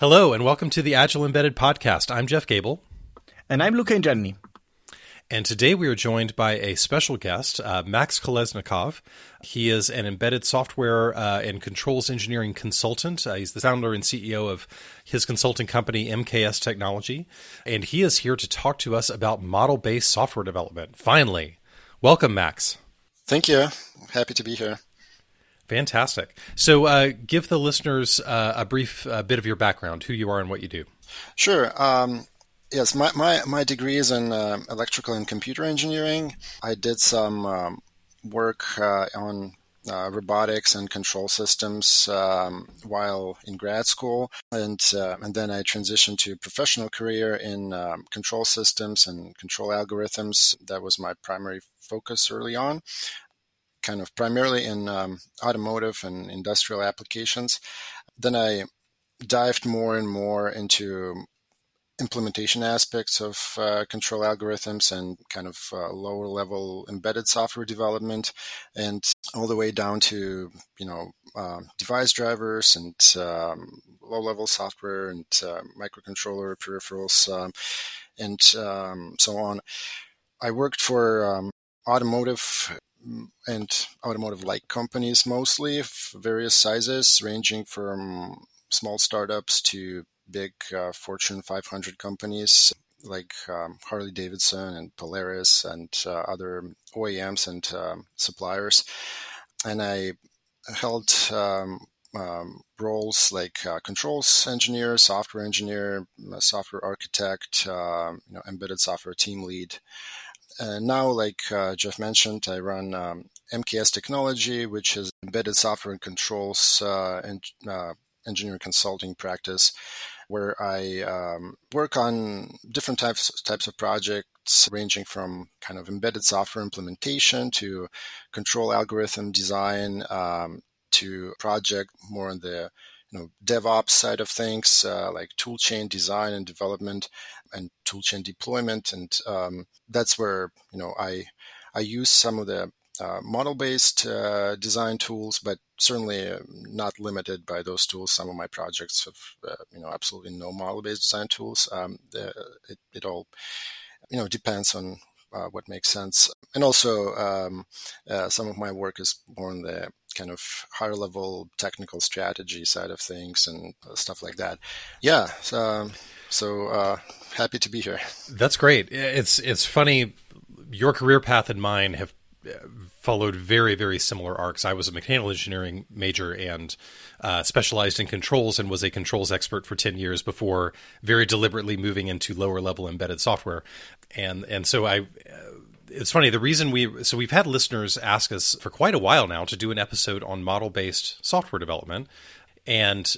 Hello, and welcome to the Agile Embedded Podcast. I'm Jeff Gable. And I'm Luca Ingenito. And today we are joined by a special guest, uh, Max Kolesnikov. He is an embedded software uh, and controls engineering consultant. Uh, he's the founder and CEO of his consulting company, MKS Technology. And he is here to talk to us about model based software development. Finally, welcome, Max. Thank you. Happy to be here. Fantastic. So, uh, give the listeners uh, a brief uh, bit of your background, who you are, and what you do. Sure. Um, yes, my, my, my degree is in uh, electrical and computer engineering. I did some um, work uh, on uh, robotics and control systems um, while in grad school, and and then I transitioned to a professional career in um, control systems and control algorithms. That was my primary focus early on kind of primarily in um, automotive and industrial applications. Then I dived more and more into implementation aspects of uh, control algorithms and kind of uh, lower level embedded software development and all the way down to you know uh, device drivers and um, low level software and uh, microcontroller peripherals um, and um, so on i worked for um, automotive and automotive like companies mostly of various sizes, ranging from small startups to big uh, Fortune 500 companies like um, Harley Davidson and Polaris and uh, other OEMs and um, suppliers. And I held um, um, roles like uh, controls engineer, software engineer, software architect, uh, you know, embedded software team lead now, like uh, Jeff mentioned, I run um, MKS Technology, which is embedded software and controls uh, and uh, engineering consulting practice, where I um, work on different types types of projects, ranging from kind of embedded software implementation to control algorithm design um, to project more on the know DevOps side of things, uh, like toolchain design and development, and toolchain deployment, and um, that's where you know I I use some of the uh, model-based uh, design tools, but certainly uh, not limited by those tools. Some of my projects have uh, you know absolutely no model-based design tools. Um, the, it, it all you know depends on uh, what makes sense. And also, um, uh, some of my work is more on the kind of higher level technical strategy side of things and stuff like that. Yeah. So, um, so uh, happy to be here. That's great. It's it's funny. Your career path and mine have uh, followed very very similar arcs. I was a mechanical engineering major and uh, specialized in controls and was a controls expert for ten years before very deliberately moving into lower level embedded software. And and so I. Uh, it's funny. The reason we so we've had listeners ask us for quite a while now to do an episode on model based software development, and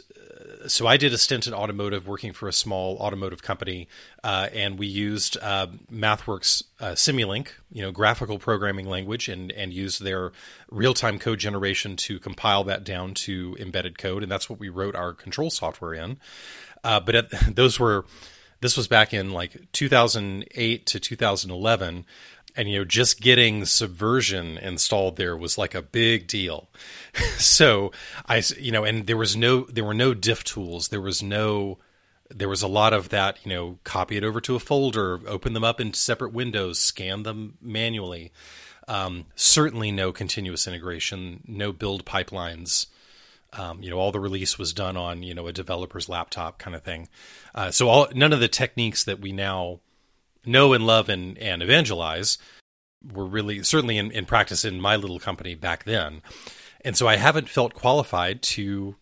so I did a stint in automotive, working for a small automotive company, uh, and we used uh, MathWorks uh, Simulink, you know, graphical programming language, and and used their real time code generation to compile that down to embedded code, and that's what we wrote our control software in. Uh, but at, those were this was back in like 2008 to 2011 and you know just getting subversion installed there was like a big deal. So i you know and there was no there were no diff tools. There was no there was a lot of that you know copy it over to a folder open them up in separate windows scan them manually. Um, certainly no continuous integration no build pipelines. Um, you know all the release was done on you know a developer's laptop kind of thing. Uh, so all none of the techniques that we now know and love and, and evangelize were really certainly in, in practice in my little company back then. And so I haven't felt qualified to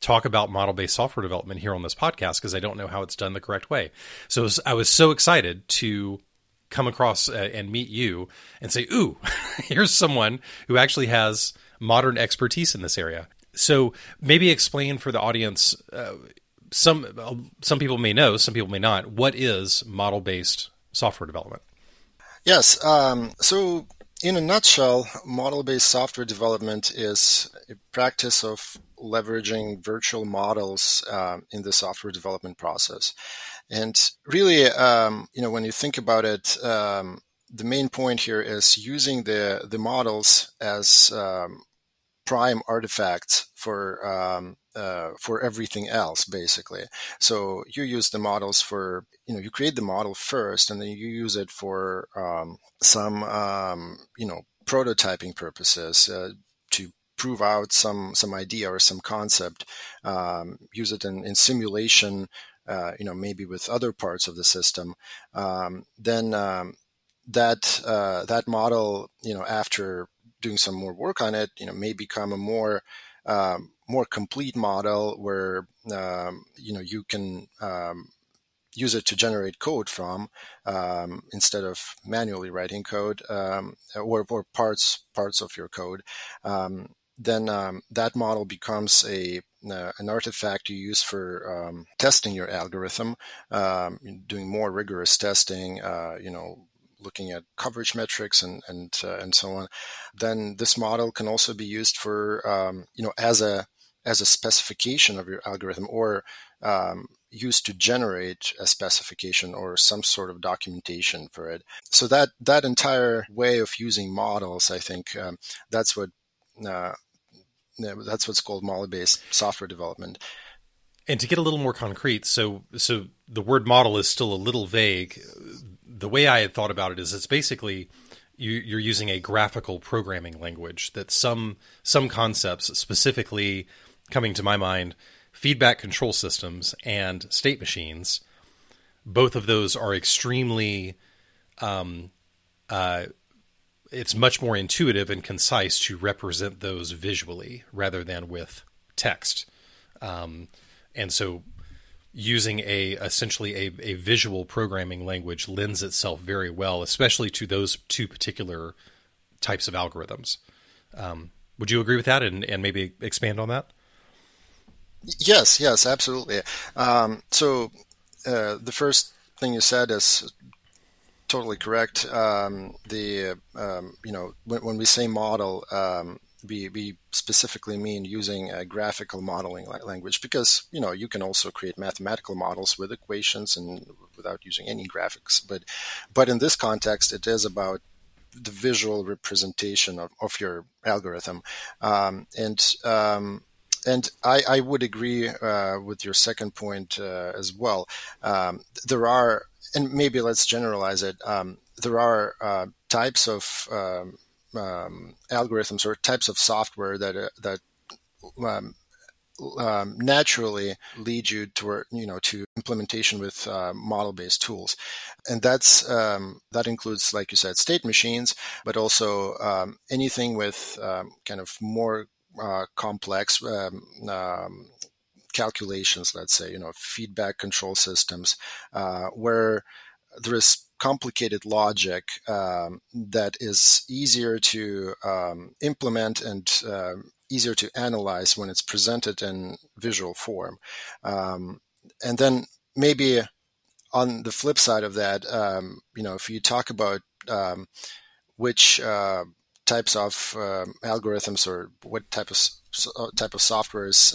talk about model based software development here on this podcast because I don't know how it's done the correct way. So I was so excited to come across uh, and meet you and say, Ooh, here's someone who actually has modern expertise in this area. So maybe explain for the audience. Uh, some uh, some people may know, some people may not. What is model based software development? Yes. Um, so, in a nutshell, model based software development is a practice of leveraging virtual models uh, in the software development process. And really, um, you know, when you think about it, um, the main point here is using the the models as um, prime artifacts for um, uh, for everything else, basically. So you use the models for, you know, you create the model first, and then you use it for um, some, um, you know, prototyping purposes uh, to prove out some some idea or some concept. Um, use it in, in simulation, uh, you know, maybe with other parts of the system. Um, then um, that uh, that model, you know, after doing some more work on it, you know, may become a more um, more complete model where um, you know you can um, use it to generate code from um, instead of manually writing code um, or, or, parts parts of your code. Um, then um, that model becomes a uh, an artifact you use for testing your algorithm, doing more rigorous testing. Uh, you know, looking at coverage metrics and and uh, and so on, then this model can also be used for um, you know as a as a specification of your algorithm or um, used to generate a specification or some sort of documentation for it. So that that entire way of using models, I think, um, that's what uh, that's what's called model-based software development. And to get a little more concrete, so so the word model is still a little vague the way I had thought about it is it's basically you, are using a graphical programming language that some some concepts specifically coming to my mind feedback control systems and state machines both of those are extremely um, uh, it's much more intuitive and concise to represent those visually rather than with text um, and so using a essentially a, a visual programming language lends itself very well, especially to those two particular types of algorithms. Um, would you agree with that, and, and maybe expand on that? Yes, yes, absolutely. Um, so uh, the first thing you said is totally correct. Um, the um, you know when, when, we say model, um, we, we specifically mean using a graphical modeling language because you know you can also create mathematical models with equations and without using any graphics but but in this context it is about the visual representation of, of your algorithm um, and um, and I, I, would agree uh, with your second point uh, as well. Um, there are, and maybe let's generalize it. Um, there are uh, types of um, um, algorithms or types of software that uh, that um, um, naturally lead you toward you know to implementation with uh, model-based tools, and that's um, that includes, like you said, state machines, but also um, anything with um, kind of more complex um, calculations. Let's say you know feedback control systems, uh, where there is complicated logic um, that is easier to um, implement and uh, easier to analyze when it's presented in visual form. Um, and then maybe on the flip side of that, um, you know, if you talk about um, which uh, types of algorithms or what type of uh, type of software is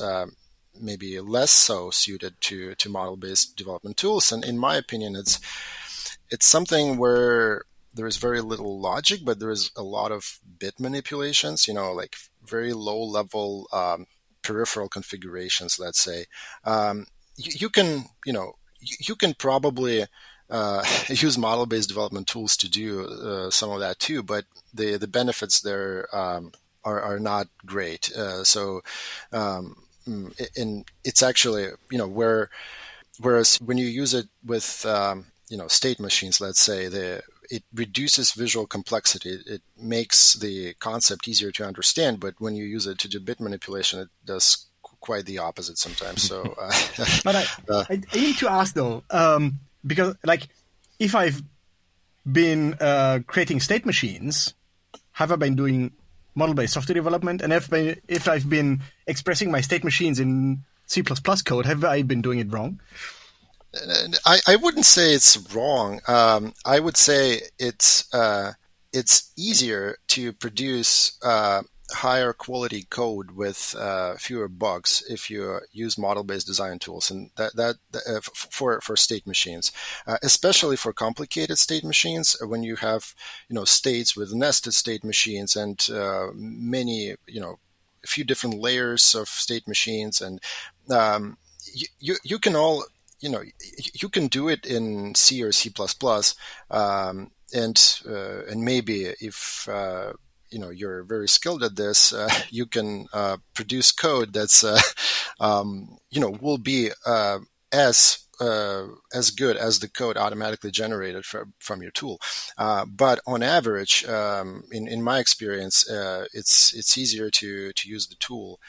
maybe less so suited to to model based development tools, and in my opinion, it's it's something where there is very little logic, but there is a lot of bit manipulations. You know, like very low level um, peripheral configurations. Let's say um, you, you, can, you know, you, you can probably uh, use model-based development tools to do uh, some of that too, but the the benefits there um, are are not great. Uh, so, um, in it's actually you know where whereas when you use it with um, you know state machines let's say the it reduces visual complexity it makes the concept easier to understand but when you use it to do bit manipulation it does quite the opposite sometimes so uh, but I, uh, I, I, need to ask though um, because like if i've been uh, creating state machines have i been doing model-based software development and if, if i've been expressing my state machines in c++ code have i been doing it wrong I, I wouldn't say it's wrong. Um, I would say it's uh, it's easier to produce uh, higher quality code with uh, fewer bugs if you use model-based design tools, and that that uh, for for state machines, uh, especially for complicated state machines, when you have you know states with nested state machines and uh, many you know a few different layers of state machines, and um, you, you, you can all you know you can do it in C or C++, um, and uh, and maybe if uh, you know you're very skilled at this, uh, you can uh, produce code that's uh, um, you know will be uh, as uh, as good as the code automatically generated from, from your tool. But on average, um, in, in my experience, it's it's easier to, to use the tool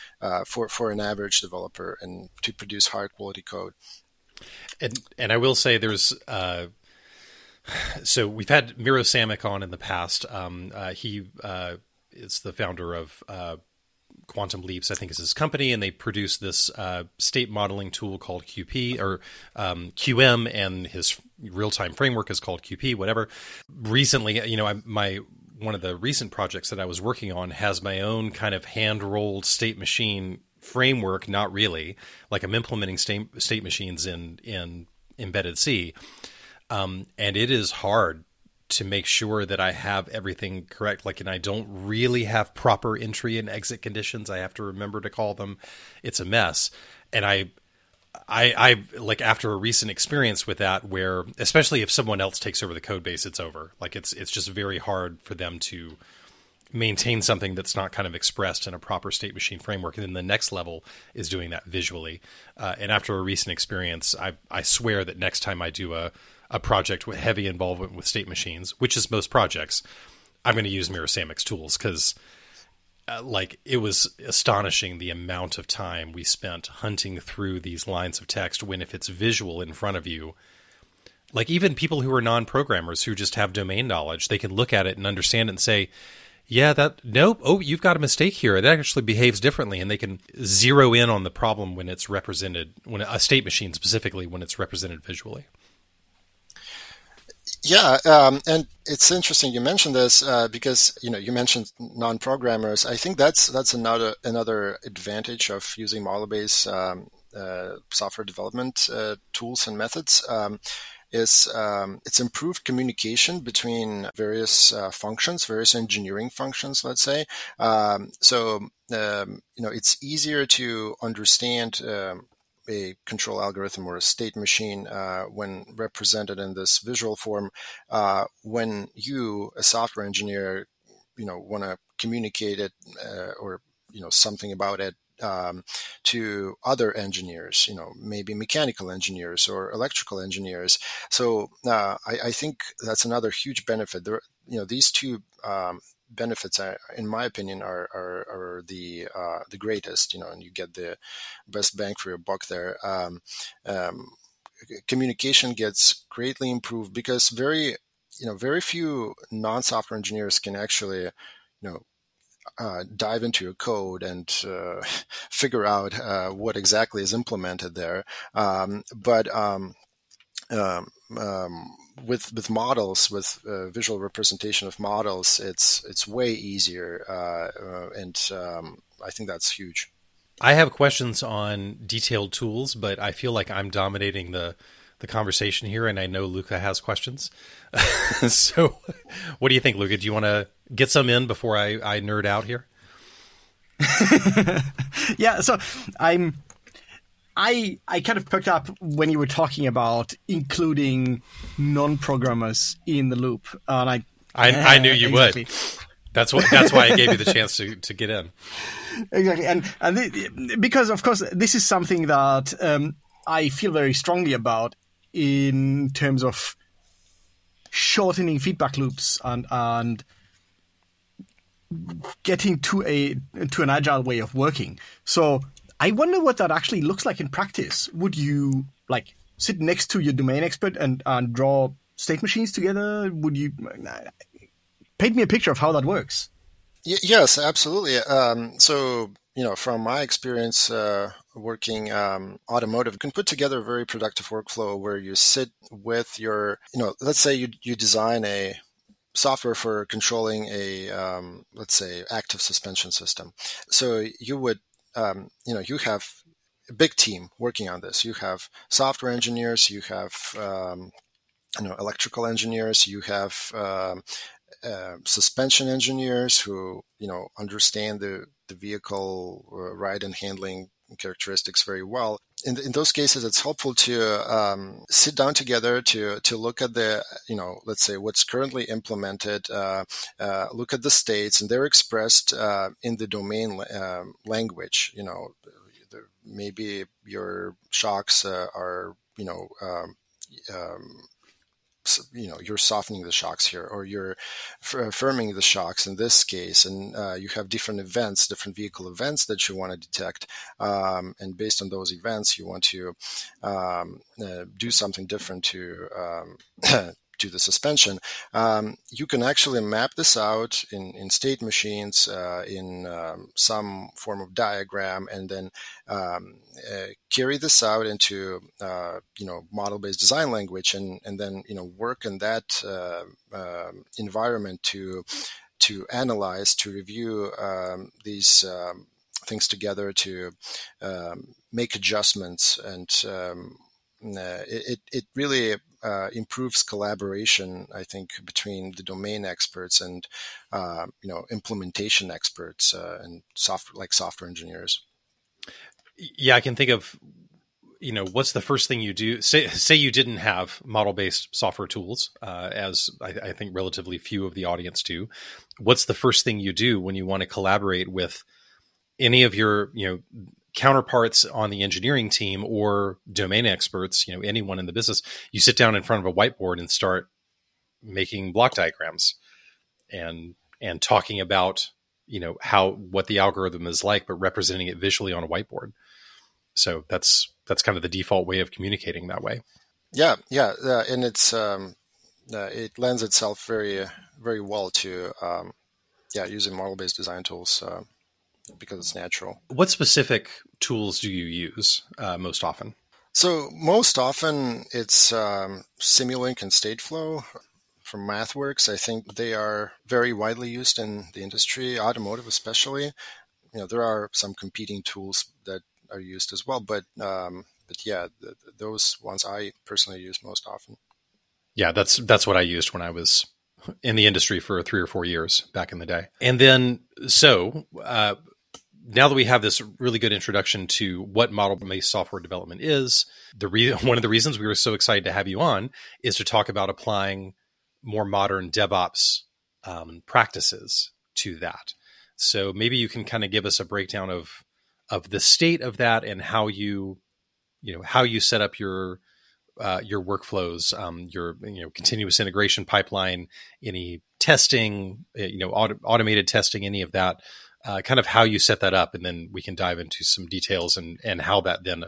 for, for an average developer and to produce higher quality code. And and I will say there's so we've had Miro Samek on in the past. Um, uh, he uh, is the founder of uh, Quantum Leaps, I think is his company, and they produce this uh, state modeling tool called QP or um, QM, and his real time framework is called QP. Whatever. Recently, you know, I, my one of the recent projects that I was working on has my own kind of hand rolled state machine framework. Not really, like I'm implementing state, state machines in in embedded C um, and it is hard to make sure that I have everything correct. Like, and I don't really have proper entry and exit conditions. I have to remember to call them. It's a mess. And I, I, I like after a recent experience with that, where especially if someone else takes over the code base, it's over. Like it's it's just very hard for them to maintain something that's not kind of expressed in a proper state machine framework. And then the next level is doing that visually. Uh, and after a recent experience, I I swear that next time I do a a project with heavy involvement with state machines, which is most projects, I'm going to use Miro Samek's tools because, uh, like, it was astonishing the amount of time we spent hunting through these lines of text. When if it's visual in front of you, like even people who are non-programmers who just have domain knowledge, they can look at it and understand it and say, yeah, that nope. Oh, you've got a mistake here. it actually behaves differently, and they can zero in on the problem when it's represented, when a state machine specifically when it's represented visually. Yeah, um, and it's interesting you mentioned this uh, because you know you mentioned non-programmers. I think that's that's another another advantage of using model-based um, uh, software development uh, tools and methods. Um, is um, it's improved communication between various uh, functions, various engineering functions, let's say. Um, so um, you know it's easier to understand a control algorithm or a state machine uh, when represented in this visual form uh, when you a software engineer you know want to communicate it uh, or you know something about it um, to other engineers, you know, maybe mechanical engineers or electrical engineers. So uh, I, I, think that's another huge benefit. There, you know, these two um, benefits, in my opinion, are are, are the uh, the greatest. You know, and you get the best bang for your buck there. Um, um, communication gets greatly improved because very you know very few non-software engineers can actually you know uh, dive into your code and uh, figure out uh, what exactly is implemented there. Um, but um, um, um with with models, with uh, visual representation of models, it's it's way easier, uh, uh, and um, I think that's huge. I have questions on detailed tools, but I feel like I'm dominating the the conversation here, and I know Luca has questions. so, what do you think, Luca? Do you want to get some in before I, I nerd out here? yeah, so I'm I I kind of picked up when you were talking about including non-programmers in the loop, and I I, I knew you exactly. would. That's what. That's why I gave you the chance to, to get in. Exactly, and and because of course this is something that um, I feel very strongly about in terms of shortening feedback loops and and getting to a to an agile way of working. So I wonder what that actually looks like in practice. Would you like sit next to your domain expert and, and draw state machines together? Would you paint me a picture of how that works? Y- yes, absolutely. Um, so, you know, from my experience uh, working um, automotive, you can put together a very productive workflow where you sit with your, you know, let's say you, you design a software for controlling a, um, let's say, active suspension system. So you would um, you know you have a big team working on this. You have software engineers, you have um, you know electrical engineers, you have um, uh, suspension engineers who you know understand the the vehicle uh, ride and handling characteristics very well. In, in those cases, it's helpful to um, sit down together to to look at the you know let's say what's currently implemented, uh, uh, look at the states, and they're expressed uh, in the domain um, language. You know, maybe your shocks uh, are you know um, um, you know you're softening the shocks here or you're firming the shocks in this case and uh, you have different events different vehicle events that you want to detect um, and based on those events you want to um, uh, do something different to um, to the suspension, um, you can actually map this out in, in state machines uh, in um, some form of diagram and then um, uh, carry this out into uh, you know model-based design language and, and then you know work in that uh, um, environment to to analyze to review um, these um, things together to make adjustments and uh, it, it really uh, improves collaboration, I think, between the domain experts and uh, you know implementation experts uh, and software like software engineers. Yeah, I can think of you know what's the first thing you do. Say say you didn't have model based software tools, uh, as I, I think relatively few of the audience do. What's the first thing you do when you want to collaborate with any of your you know counterparts on the engineering team or domain experts, you know, anyone in the business, you sit down in front of a whiteboard and start making block diagrams and and talking about, you know, how what the algorithm is like, but representing it visually on a whiteboard. So that's that's kind of the default way of communicating that way. Yeah, yeah, uh, and it's um, uh, it lends itself very very well to um, yeah using model based design tools. Uh, because it's natural. What specific tools do you use uh, most often? So most often it's um, Simulink and Stateflow from MathWorks. I think they are very widely used in the industry, automotive especially. You know, there are some competing tools that are used as well, but um, but yeah, the, those ones I personally use most often. Yeah, that's that's what I used when I was in the industry for three or four years back in the day. And then, so uh, now that we have this really good introduction to what model-based software development is, the re- one of the reasons we were so excited to have you on is to talk about applying more modern DevOps um, practices to that. So maybe you can kind of give us a breakdown of of the state of that and how you you know how you set up your uh, your workflows, um, your you know continuous integration pipeline, any testing, eh, you know auto- automated testing, any of that uh, kind of how you set that up, and then we can dive into some details and and how that then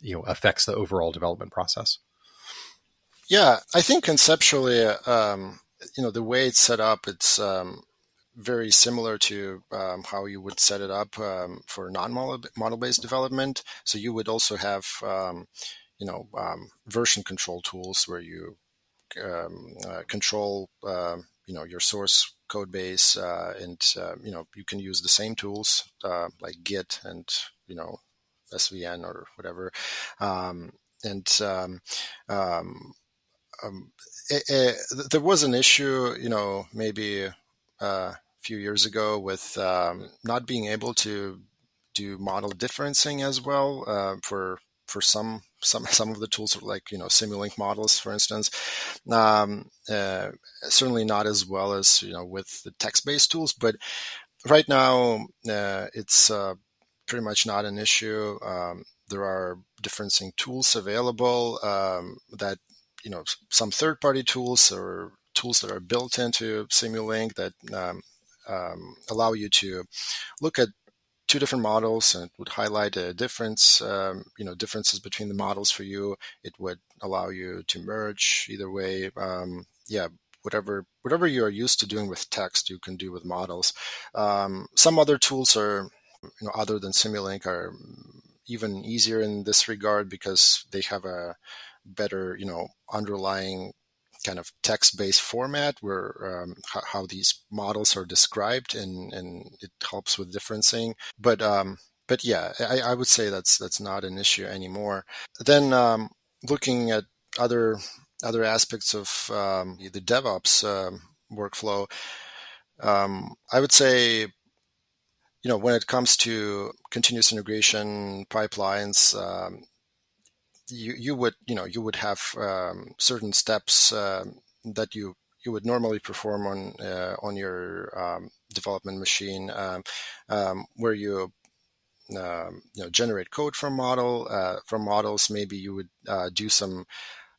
you know affects the overall development process. Yeah, I think conceptually, um, you know, the way it's set up, it's um, very similar to um, how you would set it up um, for non-model based development. So you would also have, um, you know, um, version control tools where you uh, control, uh, you know, your source code base, uh, and uh, you know you can use the same tools uh, like Git and you know SVN or whatever, um, and um, um, um it, it, there was an issue, you know, maybe a few years ago with not being able to do model differencing as well uh, for for some some some of the tools are like you know Simulink models, for instance. Um, uh, certainly not as well as you know with the text-based tools, but right now uh, it's uh, pretty much not an issue. Um, there are differencing tools available um, that you know some third-party tools or tools that are built into Simulink that um, um, allow you to look at two different models and it would highlight a difference, um, you know, differences between the models for you. It would allow you to merge either way. Um, yeah, whatever whatever you are used to doing with text, you can do with models. Um, some other tools are, you know, other than Simulink are even easier in this regard because they have a better, you know, underlying kind of text-based format where um, how, how, these models are described and, and it helps with differencing. But um, but yeah, I, I, would say that's that's not an issue anymore. Then um, looking at other other aspects of um, the DevOps um, workflow, um, I would say you know, when it comes to continuous integration pipelines, you you would you know you would have um, certain steps uh, that you you would normally perform on uh, on your um, development machine, um, um where you um, you know generate code from model uh, from models. Maybe you would uh, do some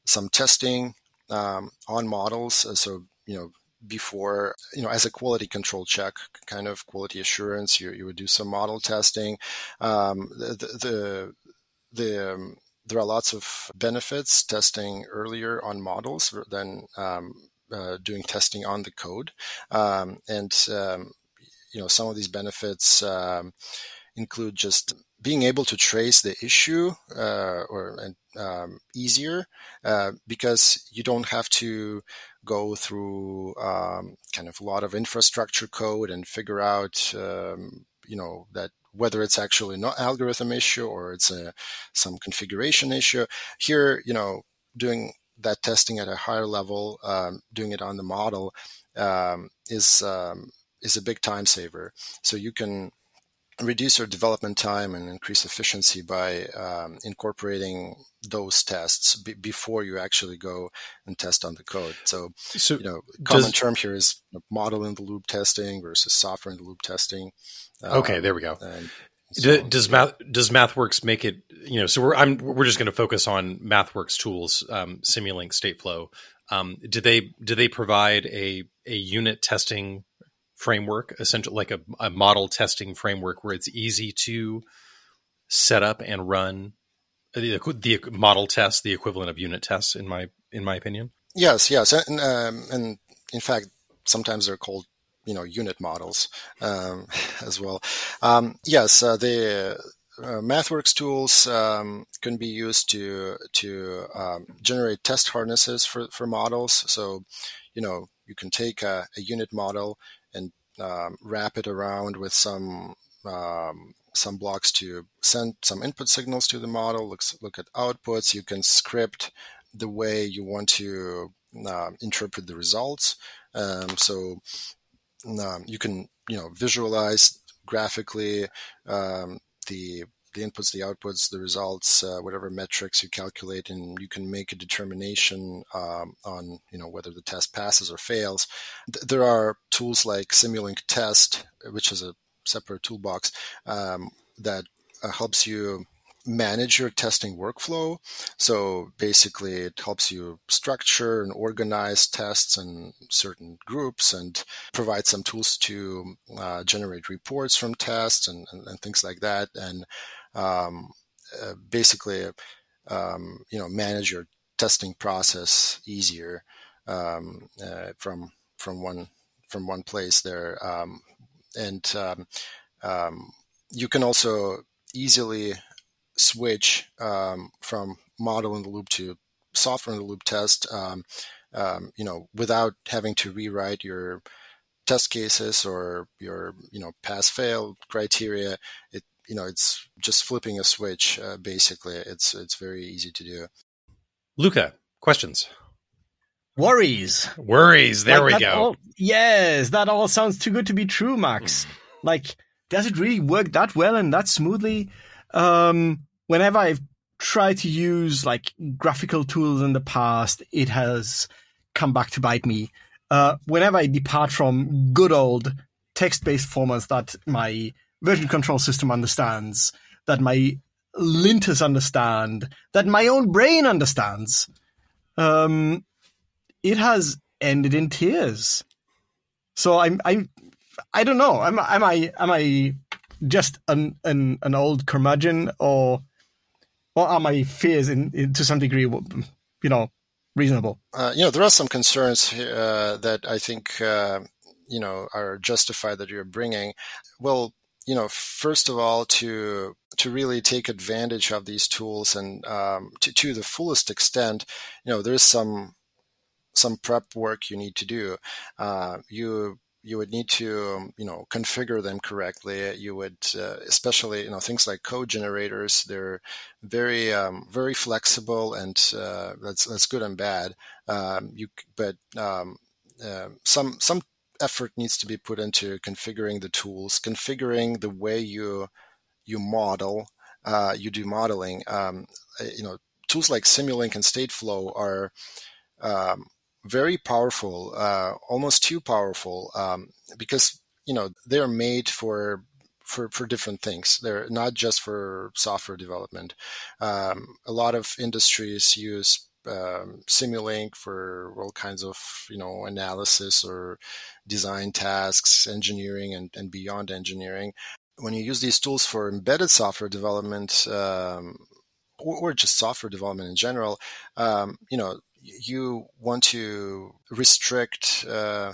some testing um, on models. Uh, so you know before you know as a quality control check kind of quality assurance you, you would do some model testing um, the the, the um, there are lots of benefits testing earlier on models than um, uh, doing testing on the code. Um, and, um, you know, some of these benefits um, include just being able to trace the issue uh, or um, easier uh, because you don't have to go through um, kind of a lot of infrastructure code and figure out um, you know that whether it's actually an algorithm issue or it's a some configuration issue. Here, you know, doing that testing at a higher level, um, doing it on the model, um, is um, is a big time saver. So you can reduce your development time and increase efficiency by um, incorporating those tests b- before you actually go and test on the code. So, so you know, common does, term here is model in the loop testing versus software in the loop testing. Okay, um, there we go. So, does math does MathWorks make it? You know, so we're I'm we're just going to focus on MathWorks tools, um, Simulink, Stateflow. Um, do they do they provide a a unit testing framework, essentially like a, a model testing framework where it's easy to set up and run the, the model test, the equivalent of unit tests, in my in my opinion. Yes, yes, and um, and in fact, sometimes they're called you know unit models um, as well. Um, yes, uh, the uh, MathWorks tools um, can be used to to um, generate test harnesses for, for models. So, you know, you can take a, a unit model um, wrap it around with some um, some blocks to send some input signals to the model. Look look at outputs. You can script the way you want to uh, interpret the results. Um, so um, you can you know visualize graphically um, the the inputs, the outputs, the results, uh, whatever metrics you calculate, and you can make a determination um, on you know whether the test passes or fails. Th- there are tools like Simulink Test, which is a separate toolbox um, that uh, helps you manage your testing workflow. So basically, it helps you structure and organize tests in certain groups and provide some tools to uh, generate reports from tests and, and, and, things like that. And um, uh, basically, um, you know, manage your testing process easier um, uh, from from one from one place there. Um, and um, you can also easily switch um, from model in the loop to software in the loop test, um, um, you know, without having to rewrite your test cases or your, you know, pass fail criteria. It, you know, it's just flipping a switch. Uh, basically, it's it's very easy to do. Luca, questions. Worries. Worries. There like we go. All, yes, that all sounds too good to be true, Max. like, does it really work that well and that smoothly? Um, whenever I've tried to use like graphical tools in the past, it has come back to bite me. Uh, whenever I depart from good old text-based formats that my version control system understands, that my linters understand, that my own brain understands, um, it has ended in tears. So I'm, I'm, I don't know. Am, am I, am I just an, an, an old curmudgeon or what are my fears in, in to some degree, you know, reasonable? Uh, you know, there are some concerns uh, that I think uh, you know are justified that you're bringing. Well, you know, first of all, to to really take advantage of these tools and um, to to the fullest extent, you know, there's some some prep work you need to do. Uh, you you would need to um, you know configure them correctly you would uh, especially you know things like code generators they're very um, very flexible and uh, that's that's good and bad um, you but um, uh, some some effort needs to be put into configuring the tools, configuring the way you you model, uh, you do modeling. Um, you know, tools like Simulink and Stateflow are um, very powerful, uh, almost too powerful, um, because you know they are made for for, for different things. They're not just for software development. Um, a lot of industries use um, Simulink for all kinds of you know analysis or design tasks, engineering and, and beyond engineering. When you use these tools for embedded software development um, or, or, just software development in general, um, you know you want to restrict uh,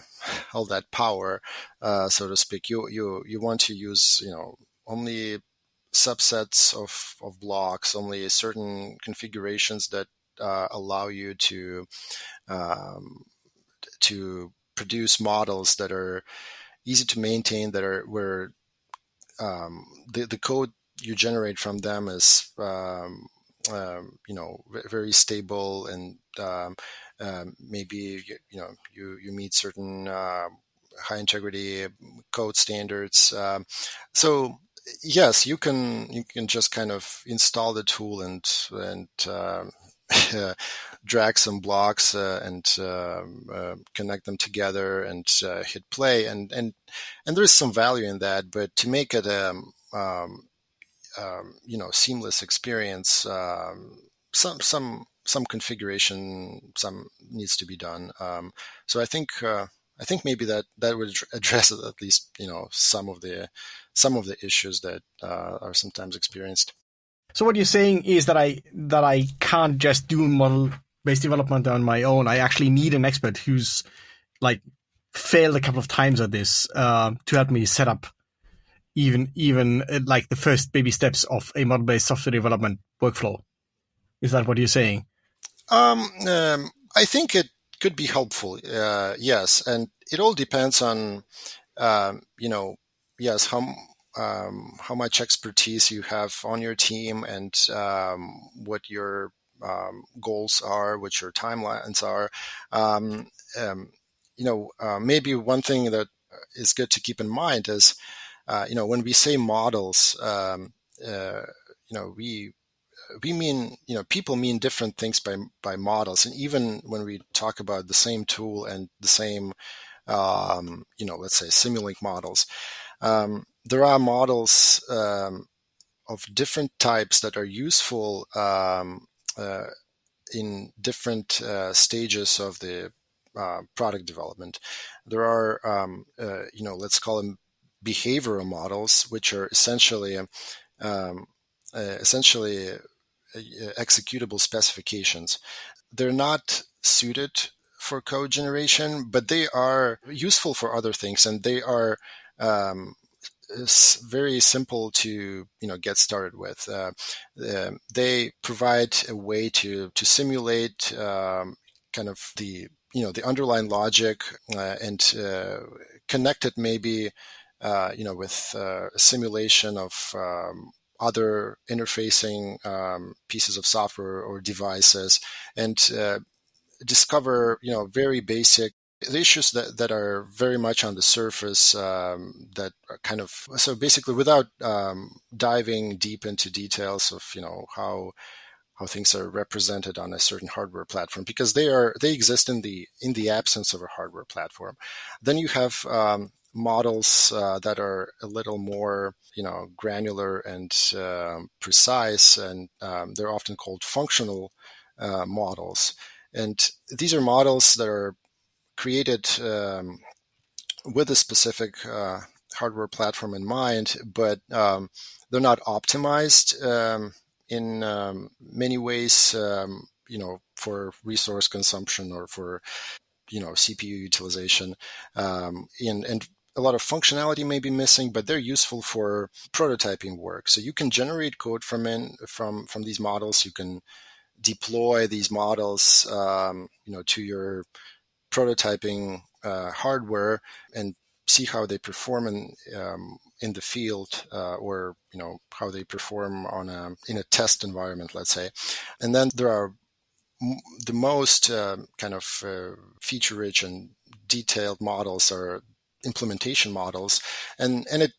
all that power, uh, so to speak. You you you want to use you know only subsets of, of blocks, only certain configurations that uh, allow you to um, to produce models that are easy to maintain, that are where um, the the code you generate from them is um, um, you know very stable and um, um, maybe you, you, know you you meet certain uh, high integrity code standards. Um, so yes, you can you can just kind of install the tool and and uh, drag some blocks uh, and um, uh, connect them together and uh, hit play and and and there's some value in that. But to make it um, um, um, you know seamless experience. Um, some some some configuration some needs to be done. Um, so I think uh, I think maybe that that would address at least you know some of the some of the issues that uh, are sometimes experienced. So what you're saying is that I that I can't just do model based development on my own. I actually need an expert who's like failed a couple of times at this uh, to help me set up even even uh, like the first baby steps of a model based software development workflow. Is that what you're saying? Um, um, I think it could be helpful. Uh, yes, and it all depends on um, you know yes how um, how much expertise you have on your team and um, what your um, goals are, what your timelines are. you know, uh, maybe one thing that is good to keep in mind is uh, you know, when we say models, um, uh, you know, we we mean you know people mean different things by by models, and even when we talk about the same tool and the same, um, you know, let's say Simulink models, um, there are models um, of different types that are useful um, uh, in different uh, stages of the uh, product development. There are, um, uh, you know, let's call them behavioral models, which are essentially um, uh, essentially uh, executable specifications. They're not suited for code generation, but they are useful for other things, and they are um, very simple to you know get started with. Uh, uh, they provide a way to to simulate um, kind of the you know the underlying logic uh, and uh, connect it maybe uh, you know, with uh, simulation of um, other interfacing um, pieces of software or devices, and uh, discover, you know, very basic issues that, that are very much on the surface um, that kind of so basically without um, diving deep into details of you know how how things are represented on a certain hardware platform because they are they exist in the in the absence of a hardware platform. Then you have um, models uh, that are a little more, you know, granular and uh, precise, and um, they're often called functional uh, models. And these are models that are created um, with a specific uh, hardware platform in mind, but um, they're not optimized um, in um, many ways. Um, you know, for resource consumption or for you know CPU utilization, um, and and a lot of functionality may be missing, but they're useful for prototyping work. So you can generate code from in from from these models. You can deploy these models, um, you know, to your prototyping uh, hardware and see how they perform in um, in the field, uh, or you know how they perform on a in a test environment, let's say. And then there are the most uh, kind of uh, feature rich and detailed models are implementation models, and and it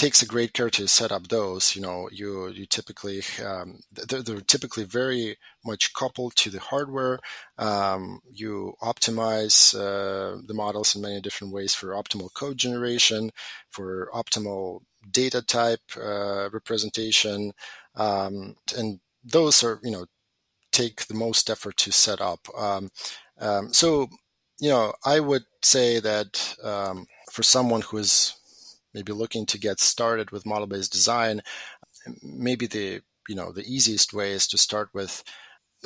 takes a great care to set up those. You know, you you typically um, they're, they're, typically very much coupled to the hardware. Um, you optimize uh, the models in many different ways for optimal code generation, for optimal data type uh, representation, um, and those are you know take the most effort to set up. Um, um, so you know, I would say that um, for someone who is maybe looking to get started with model-based design, maybe the you know the easiest way is to start with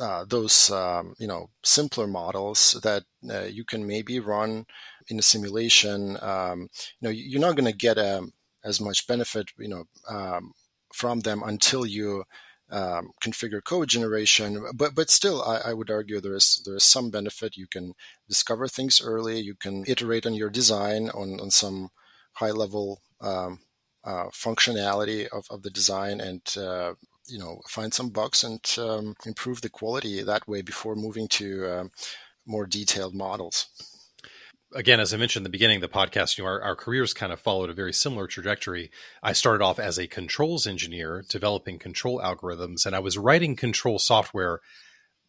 uh, those um, you know simpler models that uh, you can maybe run in a simulation. Um, you know, you're not going to get um, as much benefit you know um, from them until you um, configure code generation. But but still, I, I, would argue there is there is some benefit. You can discover things early. You can iterate on your design on on some high level um, uh, functionality of, of the design and uh, you know find some bugs and um, improve the quality that way before moving to um, more detailed models again, as I mentioned in the beginning of the podcast, you know, our, our, careers kind of followed a very similar trajectory. I started off as a controls engineer, developing control algorithms, and I was writing control software,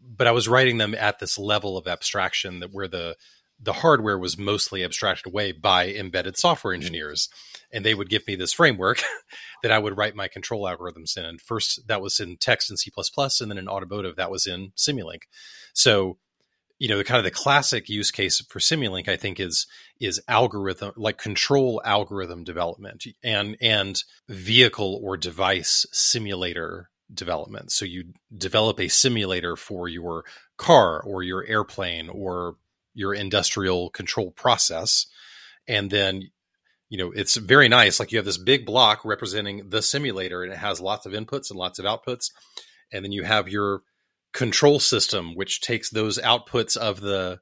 but I was writing them at this level of abstraction that where the the hardware was mostly abstracted away by embedded software mm-hmm. engineers. And they would give me this framework that I would write my control algorithms in. And first, that was in text and C, and then in automotive, that was in Simulink. So, you know, the kind of the classic use case for Simulink, I think, is is algorithm like control algorithm development and and vehicle or device simulator development. So you develop a simulator for your car or your airplane or your industrial control process and then you know it's very nice like you have this big block representing the simulator and it has lots of inputs and lots of outputs and then you have your control system which takes those outputs of the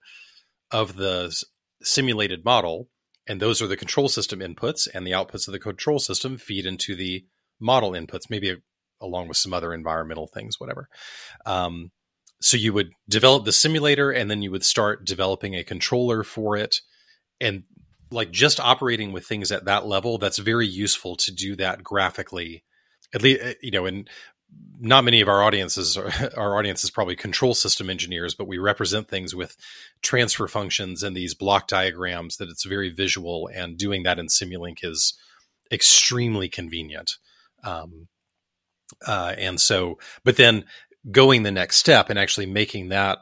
of the simulated model and those are the control system inputs and the outputs of the control system feed into the model inputs maybe along with some other environmental things whatever. Um, so you would develop the simulator and then you would start developing a controller for it. And like just operating with things at that level that's very useful to do that graphically at least eh, you know and not many of our audiences are, our audience is probably control system engineers but we represent things with transfer functions and these block diagrams that it's very visual and doing that in simulink is extremely convenient. Um, uh, and so but then going the next step and actually making that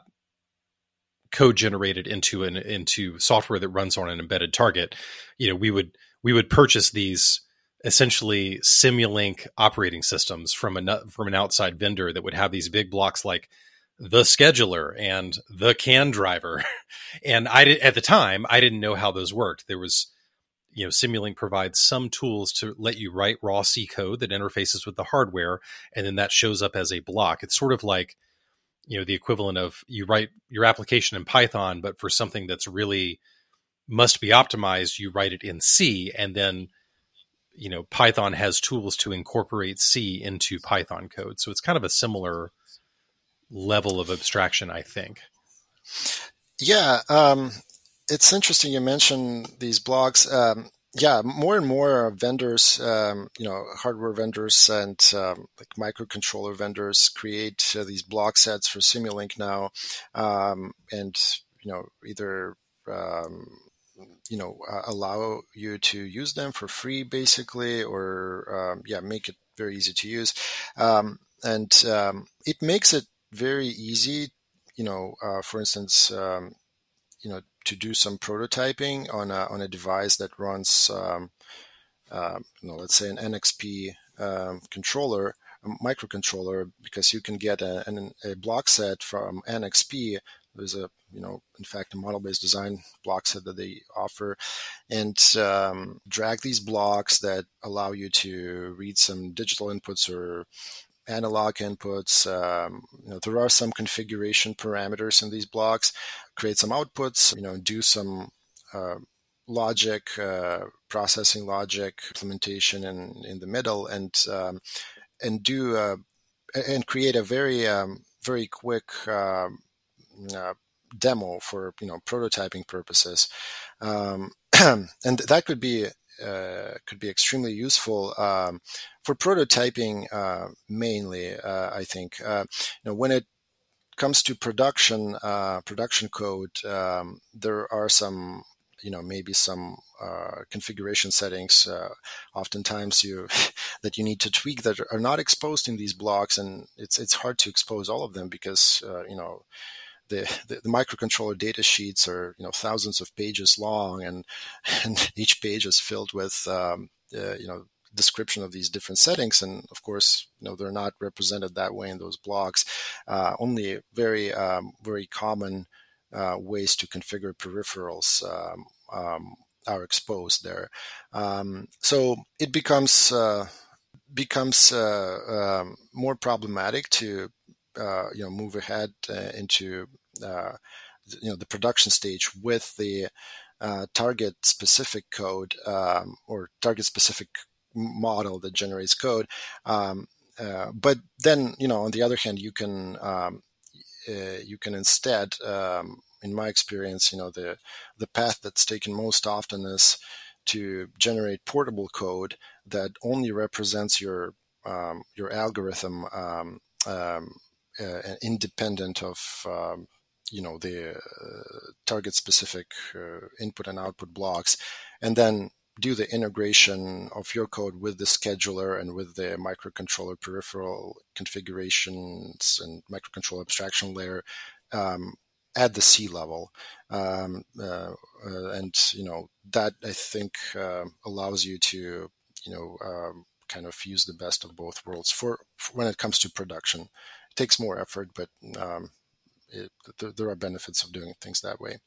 code generated into an into software that runs on an embedded target you know we would we would purchase these essentially simulink operating systems from a from an outside vendor that would have these big blocks like the scheduler and the can driver. And i did at the time i didn't know how those worked. There was you know simulink provides some tools to let you write raw c code that interfaces with the hardware and then that shows up as a block. It's sort of like you know the equivalent of you write your application in python but for something that's really must be optimized you write it in c and then you know python has tools to incorporate c into python code. So it's kind of a similar level of abstraction i think. Yeah um, it's interesting you mentioned these blocks. Um, yeah, more and more vendors, um, you know, hardware vendors and um, like microcontroller vendors create uh, these block sets for Simulink now, um, and you know either um, you know uh, allow you to use them for free basically, or um, yeah, make it very easy to use, um, and it makes it very easy. You know, uh, for instance, you know to do some prototyping on a, on a device that runs, um, uh, you know, let's say an NXP um, controller, microcontroller, because you can get a, a block set from NXP. There's a, you know, in fact, a model-based design block set that they offer, and um, drag these blocks that allow you to read some digital inputs or analog inputs. Um, you know, there are some configuration parameters in these blocks. Create some outputs. You know, do some uh, logic, uh, processing logic implementation in in the middle, and um, and do uh, and create a very um, very quick um, uh, demo for you know prototyping purposes. Um, and that could be uh, could be extremely useful um, for prototyping uh, mainly. Uh, I think you know when it comes to production production code, um, there are some you know maybe some uh, configuration settings uh, oftentimes you that you need to tweak that are not exposed in these blocks and it's it's hard to expose all of them because uh, you know the, the, the, microcontroller data sheets are you know thousands of pages long and and each page is filled with um, uh, you know description of these different settings and of course you know they're not represented that way in those blocks uh, only very um, very common uh, ways to configure peripherals um, um, are exposed there. Um, so it becomes uh, becomes uh, um, more problematic to uh, you know move ahead uh, into uh, you know the production stage with the target specific code um, or target specific model that generates code. Um, but then you know on the other hand you can um, uh, you can instead, um, in my experience, you know, the the path that's taken most often is to generate portable code that only represents your um, your algorithm um, uh, independent of you know the uh, target specific uh, input and output blocks, and then do the integration of your code with the scheduler and with the microcontroller peripheral configurations and microcontroller abstraction layer um, at the C level. Um, uh, uh, and, you know, that I think uh, allows you to, you know, um, kind of use the best of both worlds for, for, when it comes to production. It takes more effort, but um, it, there, there are benefits of doing things that way.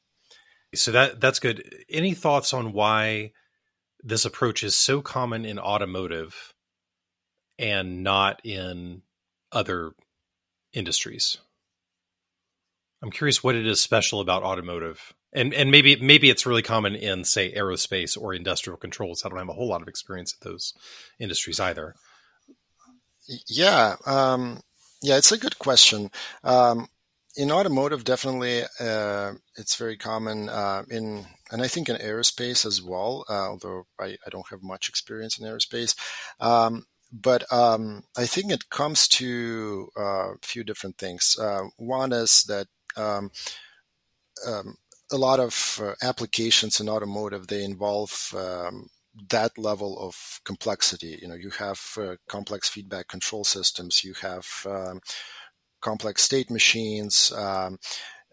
So that that's good. Any thoughts on why this approach is so common in automotive and not in other industries. I'm curious what it is special about automotive. And and maybe maybe it's really common in say aerospace or industrial controls. I don't have a whole lot of experience in those industries either. Yeah, um, yeah, it's a good question. Um, in automotive, definitely, uh, it's very common uh, in, and I think in aerospace as well. Uh, although I, I, don't have much experience in aerospace, um, but um, I think it comes to uh, a few different things. Uh, one is that um, um a lot of uh, applications in automotive they involve um, that level of complexity. You know, you have complex feedback control systems. You have um, complex state machines, um,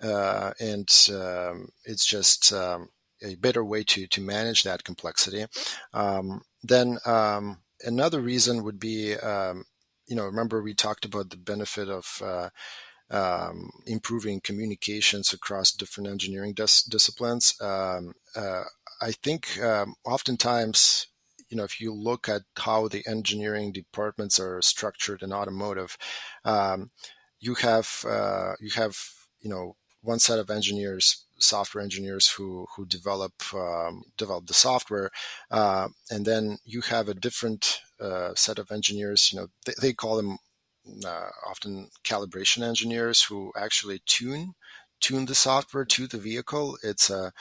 uh, and um, it's just um, a better way to to manage that complexity. Um, then um, another reason would be, you know, remember we talked about the benefit of uh, um, improving communications across different engineering dis- disciplines. Um, uh, I think um, oftentimes, you know, if you look at how the engineering departments are structured in automotive, you have uh, you have you know one set of engineers software engineers who who develop um, develop the software, uh, and then you have a different uh, set of engineers. You know, they, they call them uh, often calibration engineers who actually tune tune the software to the vehicle. It's a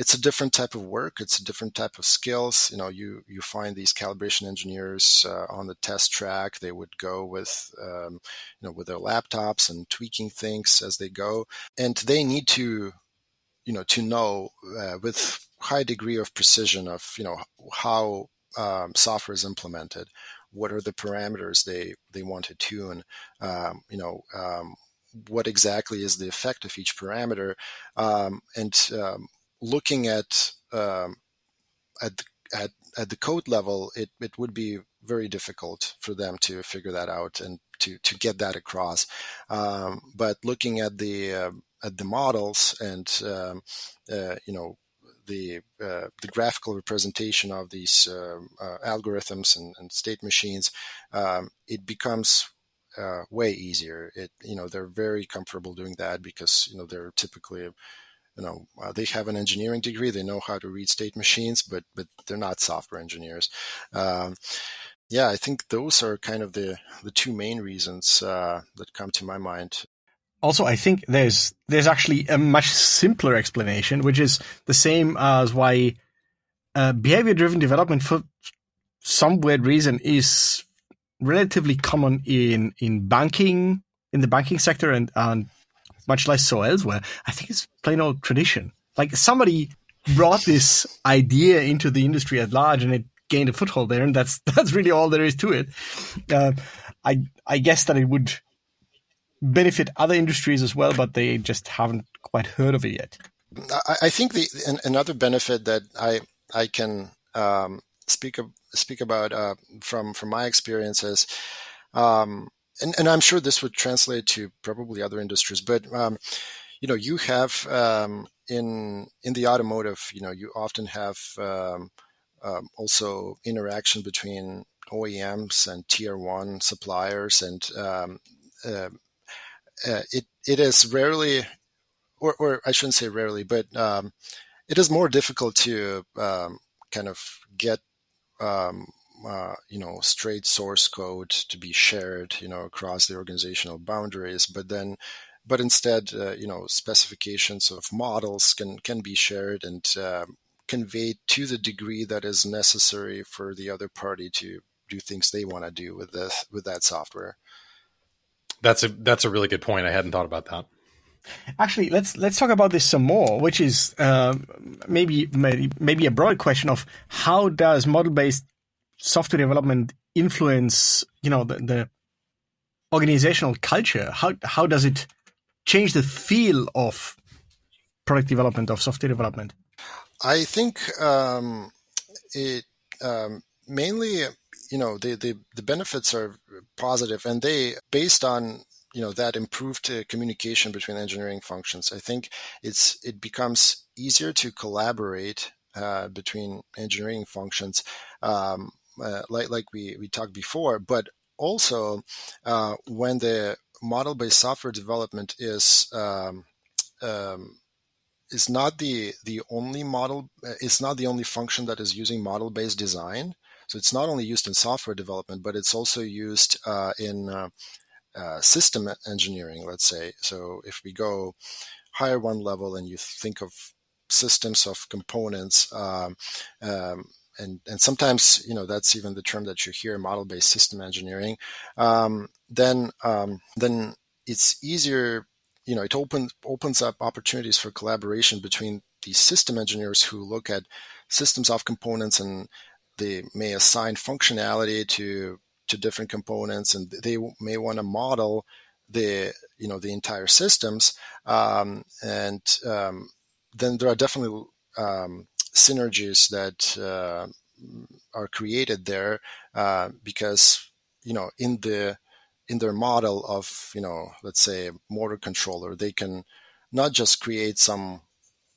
it's a different type of work. It's a different type of skills. You know, you you find these calibration engineers uh, on the test track. They would go with um, you know with their laptops and tweaking things as they go, and they need to you know to know uh, with high degree of precision of you know how um, software is implemented. What are the parameters they they want to tune? Um, you know um, what exactly is the effect of each parameter, um, and um, looking at um, at at at the code level, it, it would be very difficult for them to figure that out and to, to get that across. Um, but looking at the uh, at the models and um, uh, you know the uh, the graphical representation of these um, uh, algorithms and, and, state machines, um, it becomes uh, way easier. It you know they're very comfortable doing that because you know they're typically you know uh, they have an engineering degree they know how to read state machines but but they're not software engineers. Um, yeah i think those are kind of the the two main reasons uh, that come to my mind. Also i think there's there's actually a much simpler explanation which is the same as why uh, behavior driven development for some weird reason is relatively common in in banking in the banking sector and and much less so elsewhere. I think it's plain old tradition. Like somebody brought this idea into the industry at large, and it gained a foothold there, and that's that's really all there is to it. Uh, I I guess that it would benefit other industries as well, but they just haven't quite heard of it yet. I, I think the another benefit that I I can um, speak speak about uh, from from my experiences, um, and, and I'm sure this would translate to probably other industries, but um, you know, you have um, in in the automotive, you know, you often have um, um, also interaction between OEMs and tier one suppliers, and um, uh, uh, it it is rarely, or, or I shouldn't say rarely, but um, it is more difficult to um, kind of get um, uh, you know straight source code to be shared you know across the organizational boundaries but then but instead uh, you know specifications of models can can be shared and uh, conveyed to the degree that is necessary for the other party to do things they want to do with this with that software. That's a that's a really good point. I hadn't thought about that. Actually, let's let's talk about this some more, which is uh, maybe, maybe maybe a broad question of how does model based software development influence you know the, the organizational culture? How how does it change the feel of product development of software development? I think um, it um, mainly you know the, the the benefits are positive and they based on you know that improved uh, communication between engineering functions i think it's it becomes easier to collaborate uh, between engineering functions um, uh, like like we we talked before but also uh, when the model based software development is um, um, is not the the only model uh, it's not the only function that is using model based design so it's not only used in software development but it's also used uh, in uh, system engineering, let's say. So if we go higher one level and you think of systems of components, um, um, and and sometimes you know that's even the term that you hear model-based system engineering. Um, then um, then it's easier. You know, it opens opens up opportunities for collaboration between the system engineers who look at systems of components and they may assign functionality to to different components, and they may want to model the you know the entire systems. Um, and um, then there are definitely um, synergies that uh, are created there uh, because you know in the in their model of you know let's say motor controller they can not just create some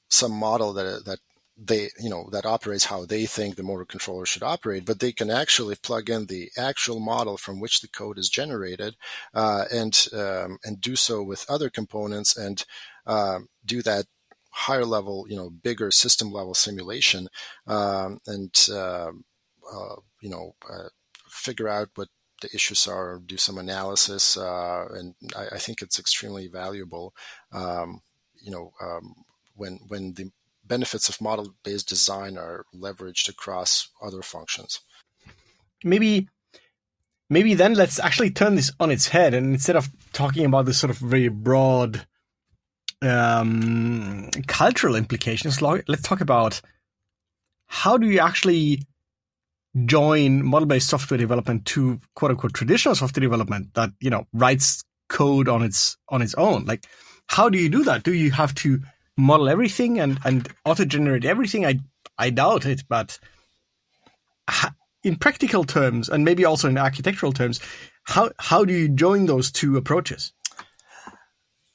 some model that that they you know that operates how they think the motor controller should operate but they can actually plug in the actual model from which the code is generated uh, and um, and do so with other components and uh, do that higher level you know bigger system level simulation um, and um, uh, you know uh, figure out what the issues are do some analysis uh, and I, I, think it's extremely valuable um, you know um, when when the benefits of model-based design are leveraged across other functions. Maybe maybe then let's actually turn this on its head and instead of talking about this sort of very broad um, cultural implications, let's talk about how do you actually join model-based software development to quote unquote traditional software development that you know writes code on its on its own like how do you do that do you have to model everything and, and auto generate everything? I I doubt it, but in practical terms and maybe also in architectural terms, how how do you join those two approaches?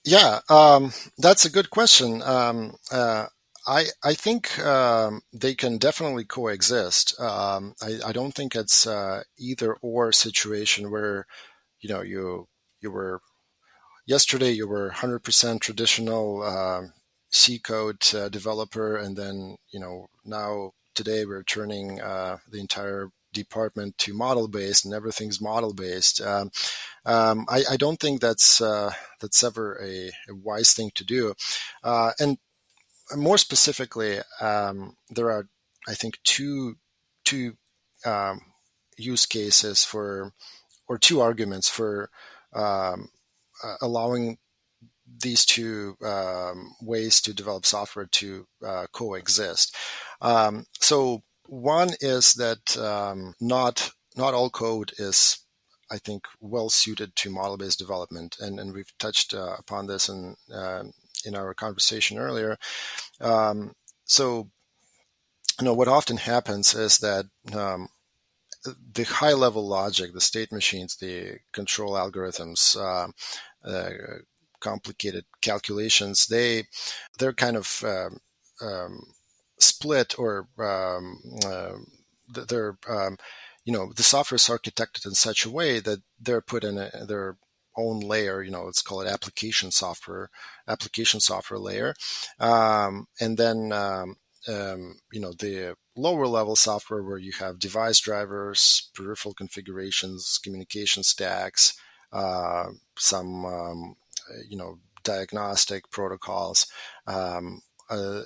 Yeah, um, that's a good question. Um, uh, I I think um, they can definitely coexist. Um, I, I don't think it's uh, either or situation where you know you you were yesterday you were 100% traditional um, C code uh, developer, and then you know now today we're turning uh, the entire department to model based, and everything's model based. Um, um, I, I, don't think that's uh, that's ever a, a, wise thing to do. Uh, and more specifically, um, there are I think two two um, use cases for or two arguments for um, allowing these two um, ways to develop software to uh, coexist. So one is that um, not not all code is I think well suited to model-based development, and and we've touched uh, upon this in uh, in our conversation earlier. Um, so, you know, what often happens is that um, the high-level logic, the state machines, the control algorithms, uh, uh complicated calculations, they they're kind of um, um split or um, uh, they're you know the software is architected in such a way that they're put in a, their own layer you know let's call it application software application software layer. Um, and then um, um, you know the lower level software where you have device drivers peripheral configurations communication stacks uh, some um, you know diagnostic protocols um, uh,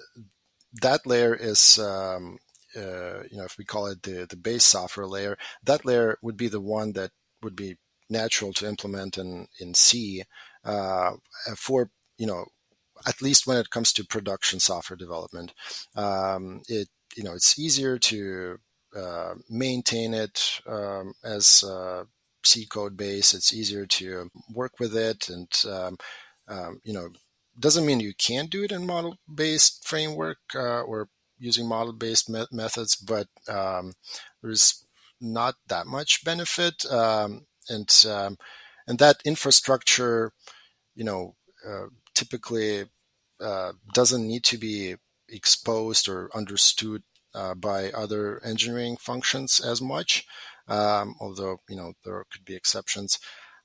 that layer is um, uh, you know, if we call it the the base software layer, that layer would be the one that would be natural to implement in in C uh, for you know at least when it comes to production software development. Um, it you know it's easier to uh, maintain it um, as C code base. It's easier to work with it, and um, um, you know doesn't mean you can't do it in model based framework uh, or using model based me- methods, but um, there's not that much benefit. Um, and um, and that infrastructure, you know, uh, typically uh, doesn't need to be exposed or understood uh, by other engineering functions as much. Um, although you know there could be exceptions.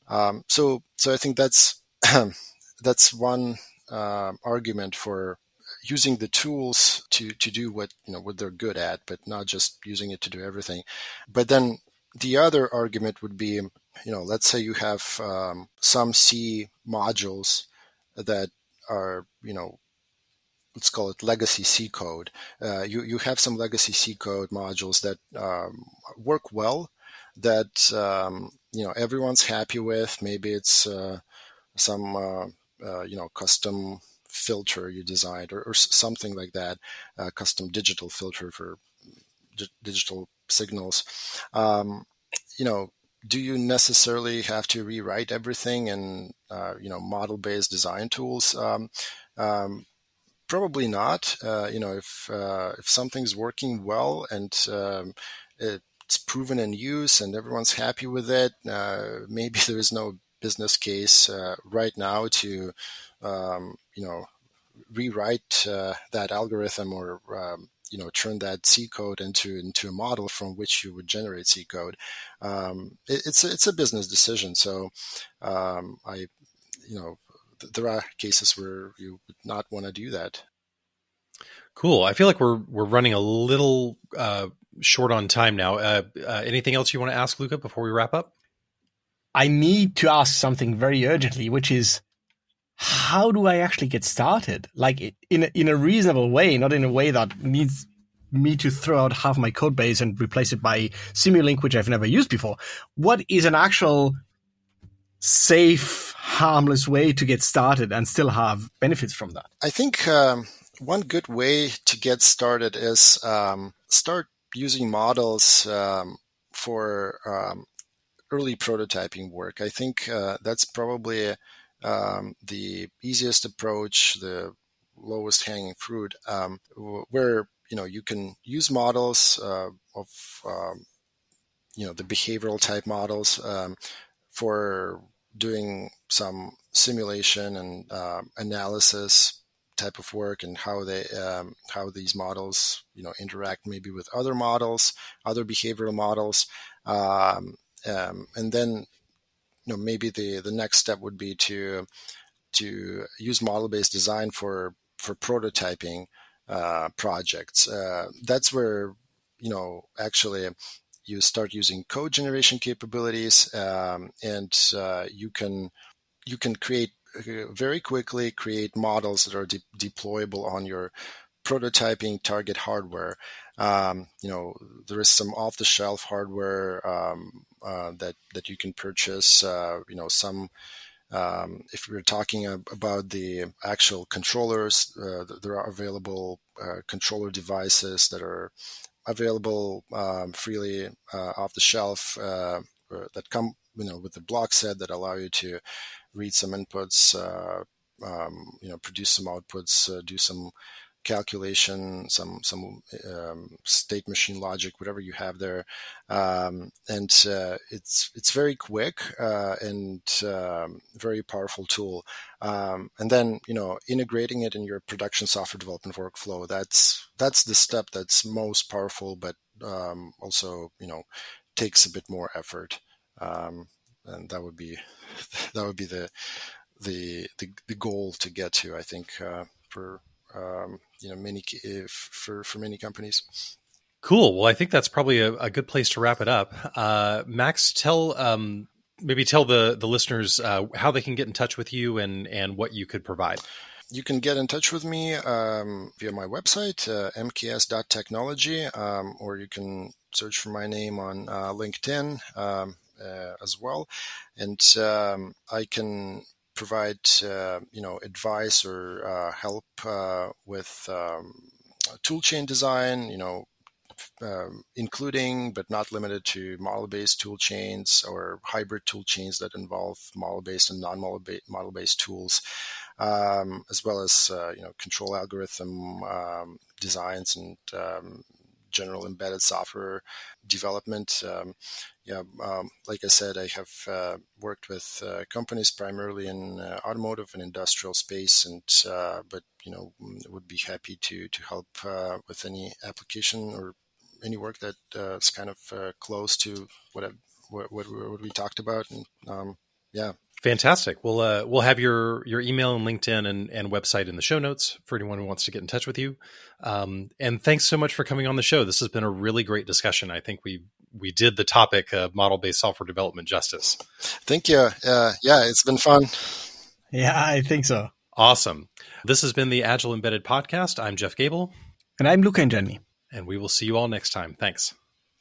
Um, so so I think that's that's one uh, argument for using the tools to to do what you know what they're good at, but not just using it to do everything. But then the other argument would be, you know, let's say you have um, some C modules that are, you know, let's call it legacy C code. Uh, you you have some legacy C code modules that um, work well, that um, you know everyone's happy with. Maybe it's uh, some uh, uh you know custom filter you designed or, or something like that, a custom digital filter for d- digital signals. Um, you know, do you necessarily have to rewrite everything in uh, you know model-based design tools? Um, um, probably not. Uh, you know, if uh, if something's working well and um, it's proven in use and everyone's happy with it, uh, maybe there is no business case uh, right now to um, you know rewrite uh, that algorithm or um, you know turn that C code into into a model from which you would generate C code. Um, it, it's a, it's a business decision. So um, I you know th- there are cases where you would not want to do that. Cool. I feel like we're we're running a little uh, short on time now. Uh, uh, anything else you want to ask, Luca, before we wrap up? I need to ask something very urgently, which is how do I actually get started? Like in a, in a reasonable way, not in a way that needs me to throw out half my code base and replace it by Simulink, which I've never used before. What is an actual safe, harmless way to get started and still have benefits from that? I think um, one good way to get started is um, start using models um, for um, early prototyping work. I think uh, that's probably um, the easiest approach, the lowest hanging fruit, um, where you know you can use models uh, of um, you know the behavioral type models um, for doing some simulation and uh, analysis type of work and how they um, how these models you know interact maybe with other models, other behavioral models, um, um, and then you know maybe the the next step would be to to use model based design for for prototyping uh, projects. Uh, that's where you know actually you start using code generation capabilities, um, and uh, you can you can create uh, very quickly create models that are de- deployable on your prototyping target hardware. Um, you know, there is some off-the-shelf hardware um, uh, that that you can purchase. Uh, you know, some um, if we're talking about the actual controllers, uh, there are available uh, controller devices that are available um, freely uh, off the shelf uh, that come, you know, with the block set that allow you to read some inputs, um, you know, produce some outputs, uh, do some calculation, some some um, state machine logic, whatever you have there, um, and uh, it's it's very quick uh, and um, very powerful tool. Um, and then you know integrating it in your production software development workflow. That's that's the step that's most powerful, but um, also you know takes a bit more effort. Um, and that would be that would be the the the, the goal to get to. I think uh, for um, you know many for for many companies. Cool. Well, I think that's probably a, a good place to wrap it up. Uh, Max, tell um, maybe tell the the listeners uh, how they can get in touch with you and and what you could provide. You can get in touch with me um, via my website, uh, mks.technology, um, or you can search for my name on uh, LinkedIn um, uh, as well. And um, I can provide uh, you know advice or uh, help uh, with um, toolchain design. You know. Um, including but not limited to model-based tool chains or hybrid tool chains that involve model-based and non-model-based tools, um, as well as uh, you know control algorithm um, designs and um, general embedded software development. Yeah, um, like I said, I have uh, worked with uh, companies primarily in uh, automotive and industrial space, and uh, but you know would be happy to to help uh, with any application or any work that uh, is kind of close to what, I, what, what what we talked about, and um, yeah, Fantastic. We'll uh, we'll have your your email and LinkedIn and, and website in the show notes for anyone who wants to get in touch with you. Um, and thanks so much for coming on the show. This has been a really great discussion. I think we we did the topic of model based software development justice. Thank you. Uh, yeah, it's been fun. Yeah, I think so. Awesome. This has been the Agile Embedded Podcast. I'm Jeff Gable. And I'm Luca Ingenito. And we will see you all next time. Thanks.